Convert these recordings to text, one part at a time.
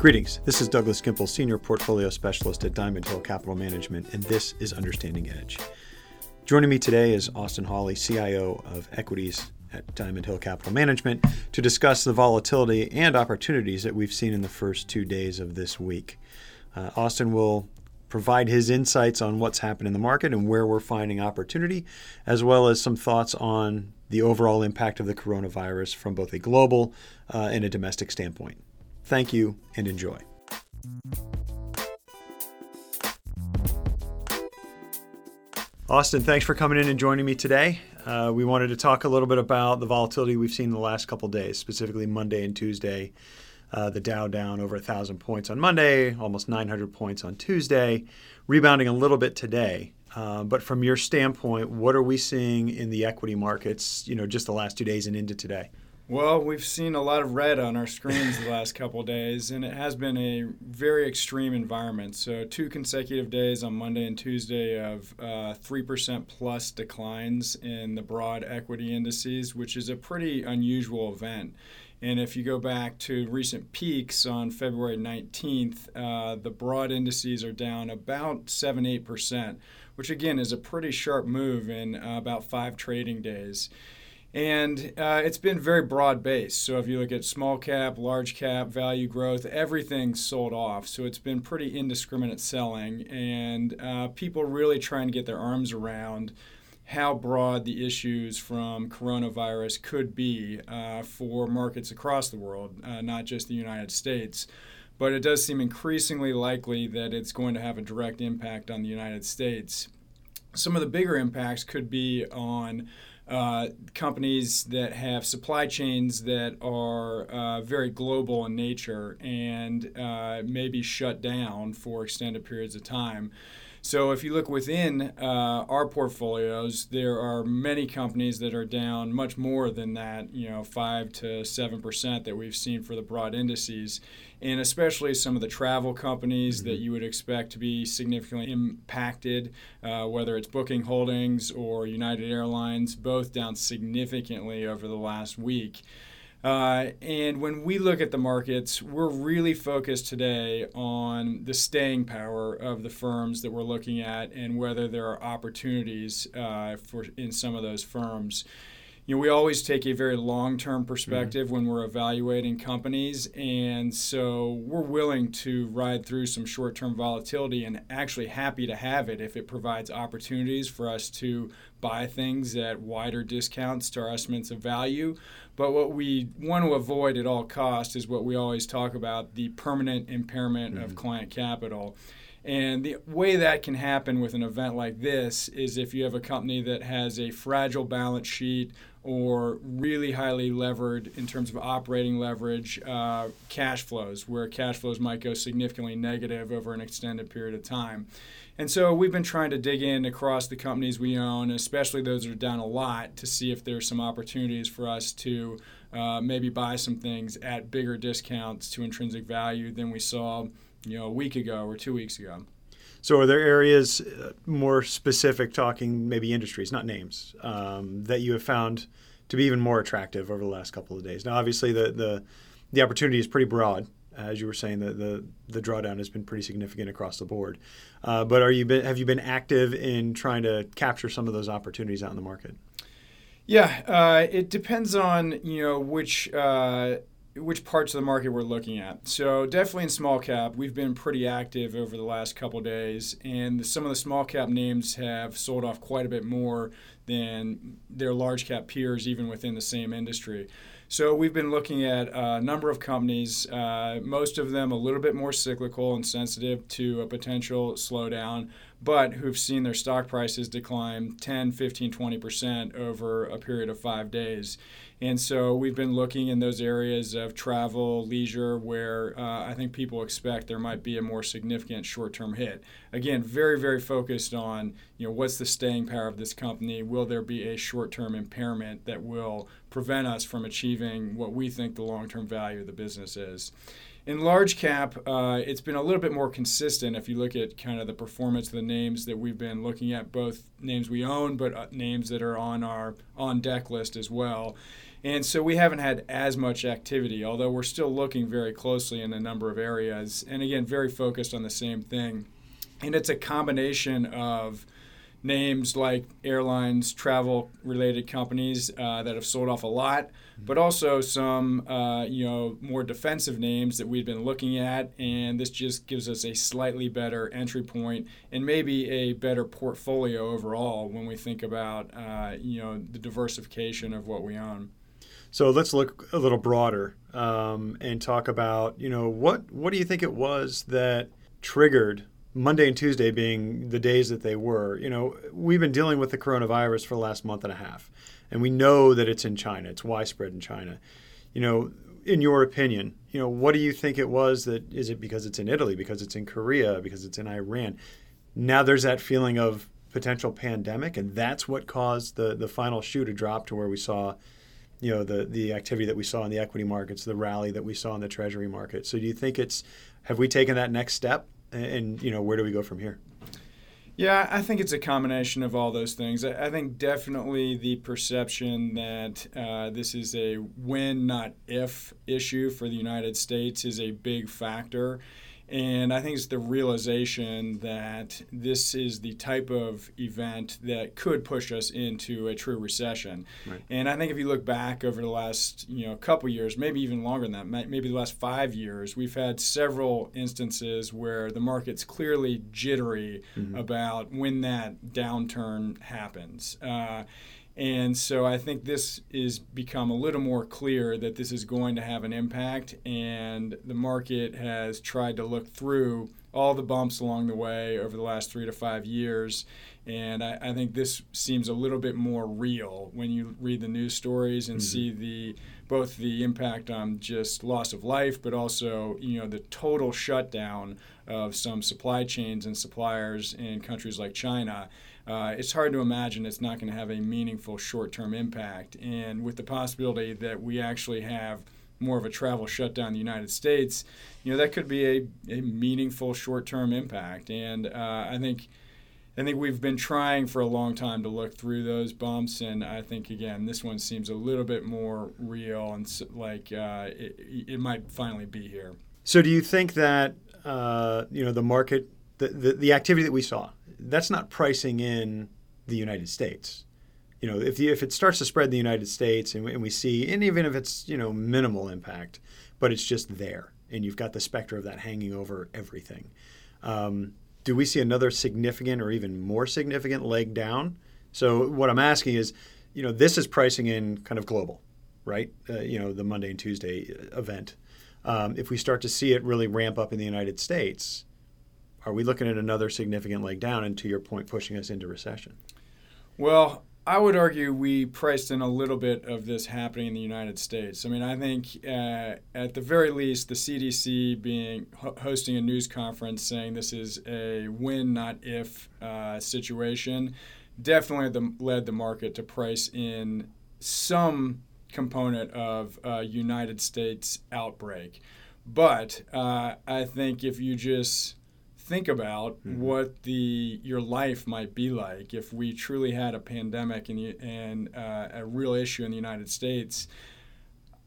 Greetings. This is Douglas Gimple, Senior Portfolio Specialist at Diamond Hill Capital Management, and this is Understanding Edge. Joining me today is Austin Hawley, CIO of Equities at Diamond Hill Capital Management, to discuss the volatility and opportunities that we've seen in the first two days of this week. Uh, Austin will provide his insights on what's happened in the market and where we're finding opportunity, as well as some thoughts on the overall impact of the coronavirus from both a global uh, and a domestic standpoint. Thank you and enjoy. Austin, thanks for coming in and joining me today. Uh, we wanted to talk a little bit about the volatility we've seen in the last couple days, specifically Monday and Tuesday. Uh, the Dow down over 1,000 points on Monday, almost 900 points on Tuesday, rebounding a little bit today. Uh, but from your standpoint, what are we seeing in the equity markets, you know, just the last two days and into today? Well, we've seen a lot of red on our screens the last couple days, and it has been a very extreme environment. So, two consecutive days on Monday and Tuesday of uh, 3% plus declines in the broad equity indices, which is a pretty unusual event. And if you go back to recent peaks on February 19th, uh, the broad indices are down about 7 8%, which again is a pretty sharp move in uh, about five trading days. And uh, it's been very broad based. So if you look at small cap, large cap, value growth, everything's sold off. So it's been pretty indiscriminate selling, and uh, people really trying to get their arms around how broad the issues from coronavirus could be uh, for markets across the world, uh, not just the United States. But it does seem increasingly likely that it's going to have a direct impact on the United States. Some of the bigger impacts could be on uh, companies that have supply chains that are uh, very global in nature and uh, maybe shut down for extended periods of time. So if you look within uh, our portfolios, there are many companies that are down much more than that, you know, five to seven percent that we've seen for the broad indices, and especially some of the travel companies mm-hmm. that you would expect to be significantly impacted, uh, whether it's Booking Holdings or United Airlines, both down significantly over the last week. Uh, and when we look at the markets, we're really focused today on the staying power of the firms that we're looking at and whether there are opportunities uh, for in some of those firms. You know, we always take a very long-term perspective mm-hmm. when we're evaluating companies, and so we're willing to ride through some short-term volatility and actually happy to have it if it provides opportunities for us to buy things at wider discounts to our estimates of value. But what we want to avoid at all costs is what we always talk about the permanent impairment mm-hmm. of client capital. And the way that can happen with an event like this is if you have a company that has a fragile balance sheet or really highly levered in terms of operating leverage uh, cash flows, where cash flows might go significantly negative over an extended period of time. And so we've been trying to dig in across the companies we own, especially those that are down a lot, to see if there's some opportunities for us to uh, maybe buy some things at bigger discounts to intrinsic value than we saw, you know, a week ago or two weeks ago. So, are there areas uh, more specific, talking maybe industries, not names, um, that you have found to be even more attractive over the last couple of days? Now, obviously, the the, the opportunity is pretty broad as you were saying, the the, the drawdown has been pretty significant across the board. Uh, but are you been, have you been active in trying to capture some of those opportunities out in the market? Yeah, uh, it depends on you know which. Uh, which parts of the market we're looking at. So definitely in small cap, we've been pretty active over the last couple days, and some of the small cap names have sold off quite a bit more than their large cap peers, even within the same industry. So we've been looking at a number of companies, uh, most of them a little bit more cyclical and sensitive to a potential slowdown, but who've seen their stock prices decline 10, 15, 20% over a period of five days. And so we've been looking in those areas of travel, leisure, where uh, I think people expect there might be a more significant short-term hit. Again, very, very focused on you know what's the staying power of this company. Will there be a short-term impairment that will prevent us from achieving what we think the long-term value of the business is? In large cap, uh, it's been a little bit more consistent if you look at kind of the performance of the names that we've been looking at, both names we own, but uh, names that are on our on deck list as well. And so we haven't had as much activity, although we're still looking very closely in a number of areas. And again, very focused on the same thing. And it's a combination of names like airlines, travel related companies uh, that have sold off a lot, but also some uh, you know more defensive names that we've been looking at, and this just gives us a slightly better entry point and maybe a better portfolio overall when we think about uh, you know the diversification of what we own. So let's look a little broader um, and talk about you know what what do you think it was that triggered Monday and Tuesday being the days that they were, you know, we've been dealing with the coronavirus for the last month and a half, and we know that it's in China. It's widespread in China. You know, in your opinion, you know, what do you think it was that is it because it's in Italy, because it's in Korea, because it's in Iran? Now there's that feeling of potential pandemic, and that's what caused the the final shoe to drop to where we saw, you know, the the activity that we saw in the equity markets, the rally that we saw in the treasury market. So do you think it's have we taken that next step and you know where do we go from here? Yeah, I think it's a combination of all those things. I think definitely the perception that uh, this is a when, not if issue for the United States is a big factor. And I think it's the realization that this is the type of event that could push us into a true recession. Right. And I think if you look back over the last you know couple years, maybe even longer than that, maybe the last five years, we've had several instances where the market's clearly jittery mm-hmm. about when that downturn happens. Uh, and so I think this is become a little more clear that this is going to have an impact, and the market has tried to look through all the bumps along the way over the last three to five years. And I, I think this seems a little bit more real when you read the news stories and mm-hmm. see the both the impact on just loss of life, but also you know the total shutdown of some supply chains and suppliers in countries like China uh, it's hard to imagine it's not going to have a meaningful short term impact. And with the possibility that we actually have more of a travel shutdown in the United States, you know, that could be a, a meaningful short term impact. And uh, I think. I think we've been trying for a long time to look through those bumps, and I think again this one seems a little bit more real and like uh, it, it, might finally be here. So, do you think that uh, you know the market, the, the, activity that we saw, that's not pricing in the United States. You know, if the, if it starts to spread in the United States and, and we see, and even if it's you know minimal impact, but it's just there, and you've got the specter of that hanging over everything. Um, do we see another significant or even more significant leg down? So what I'm asking is, you know, this is pricing in kind of global, right? Uh, you know, the Monday and Tuesday event. Um, if we start to see it really ramp up in the United States, are we looking at another significant leg down and to your point pushing us into recession well I would argue we priced in a little bit of this happening in the United States. I mean, I think uh, at the very least, the CDC being hosting a news conference saying this is a when, not if uh, situation, definitely the, led the market to price in some component of a United States outbreak. But uh, I think if you just think about mm-hmm. what the your life might be like if we truly had a pandemic and and uh, a real issue in the United States.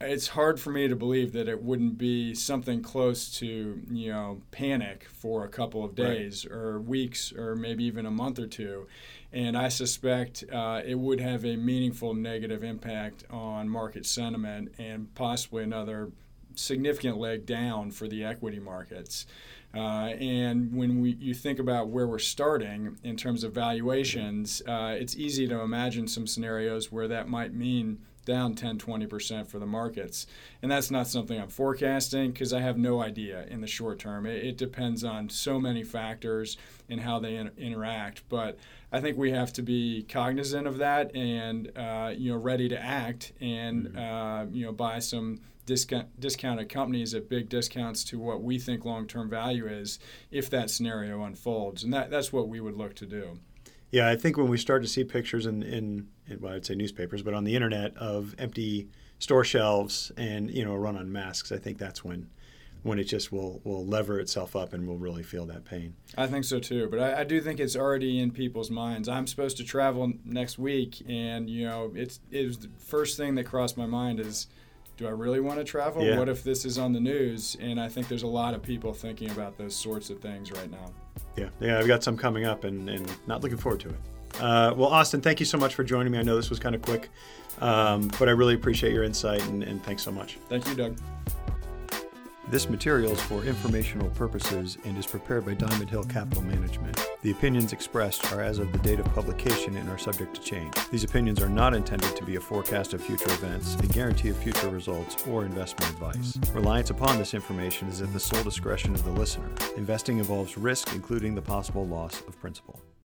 It's hard for me to believe that it wouldn't be something close to you know panic for a couple of days right. or weeks or maybe even a month or two, and I suspect uh, it would have a meaningful negative impact on market sentiment and possibly another significant leg down for the equity markets. Uh, and when we, you think about where we're starting in terms of valuations, uh, it's easy to imagine some scenarios where that might mean down 10, 20% for the markets. And that's not something I'm forecasting because I have no idea in the short term. It, it depends on so many factors and how they in, interact. But I think we have to be cognizant of that and, uh, you know, ready to act and, mm-hmm. uh, you know, buy some discount, discounted companies at big discounts to what we think long term value is if that scenario unfolds. And that, that's what we would look to do. Yeah, I think when we start to see pictures in, in, in well, I'd say newspapers, but on the internet of empty store shelves and you know a run on masks, I think that's when when it just will will lever itself up and we'll really feel that pain. I think so too, but I, I, do think it's already in people's minds. I'm supposed to travel next week, and you know, it's it was the first thing that crossed my mind is, do I really want to travel? Yeah. What if this is on the news? And I think there's a lot of people thinking about those sorts of things right now. Yeah, yeah, I've got some coming up, and and not looking forward to it. Uh, well, Austin, thank you so much for joining me. I know this was kind of quick, um, but I really appreciate your insight, and, and thanks so much. Thank you, Doug. This material is for informational purposes and is prepared by Diamond Hill Capital Management. The opinions expressed are as of the date of publication and are subject to change. These opinions are not intended to be a forecast of future events, a guarantee of future results, or investment advice. Reliance upon this information is at the sole discretion of the listener. Investing involves risk, including the possible loss of principal.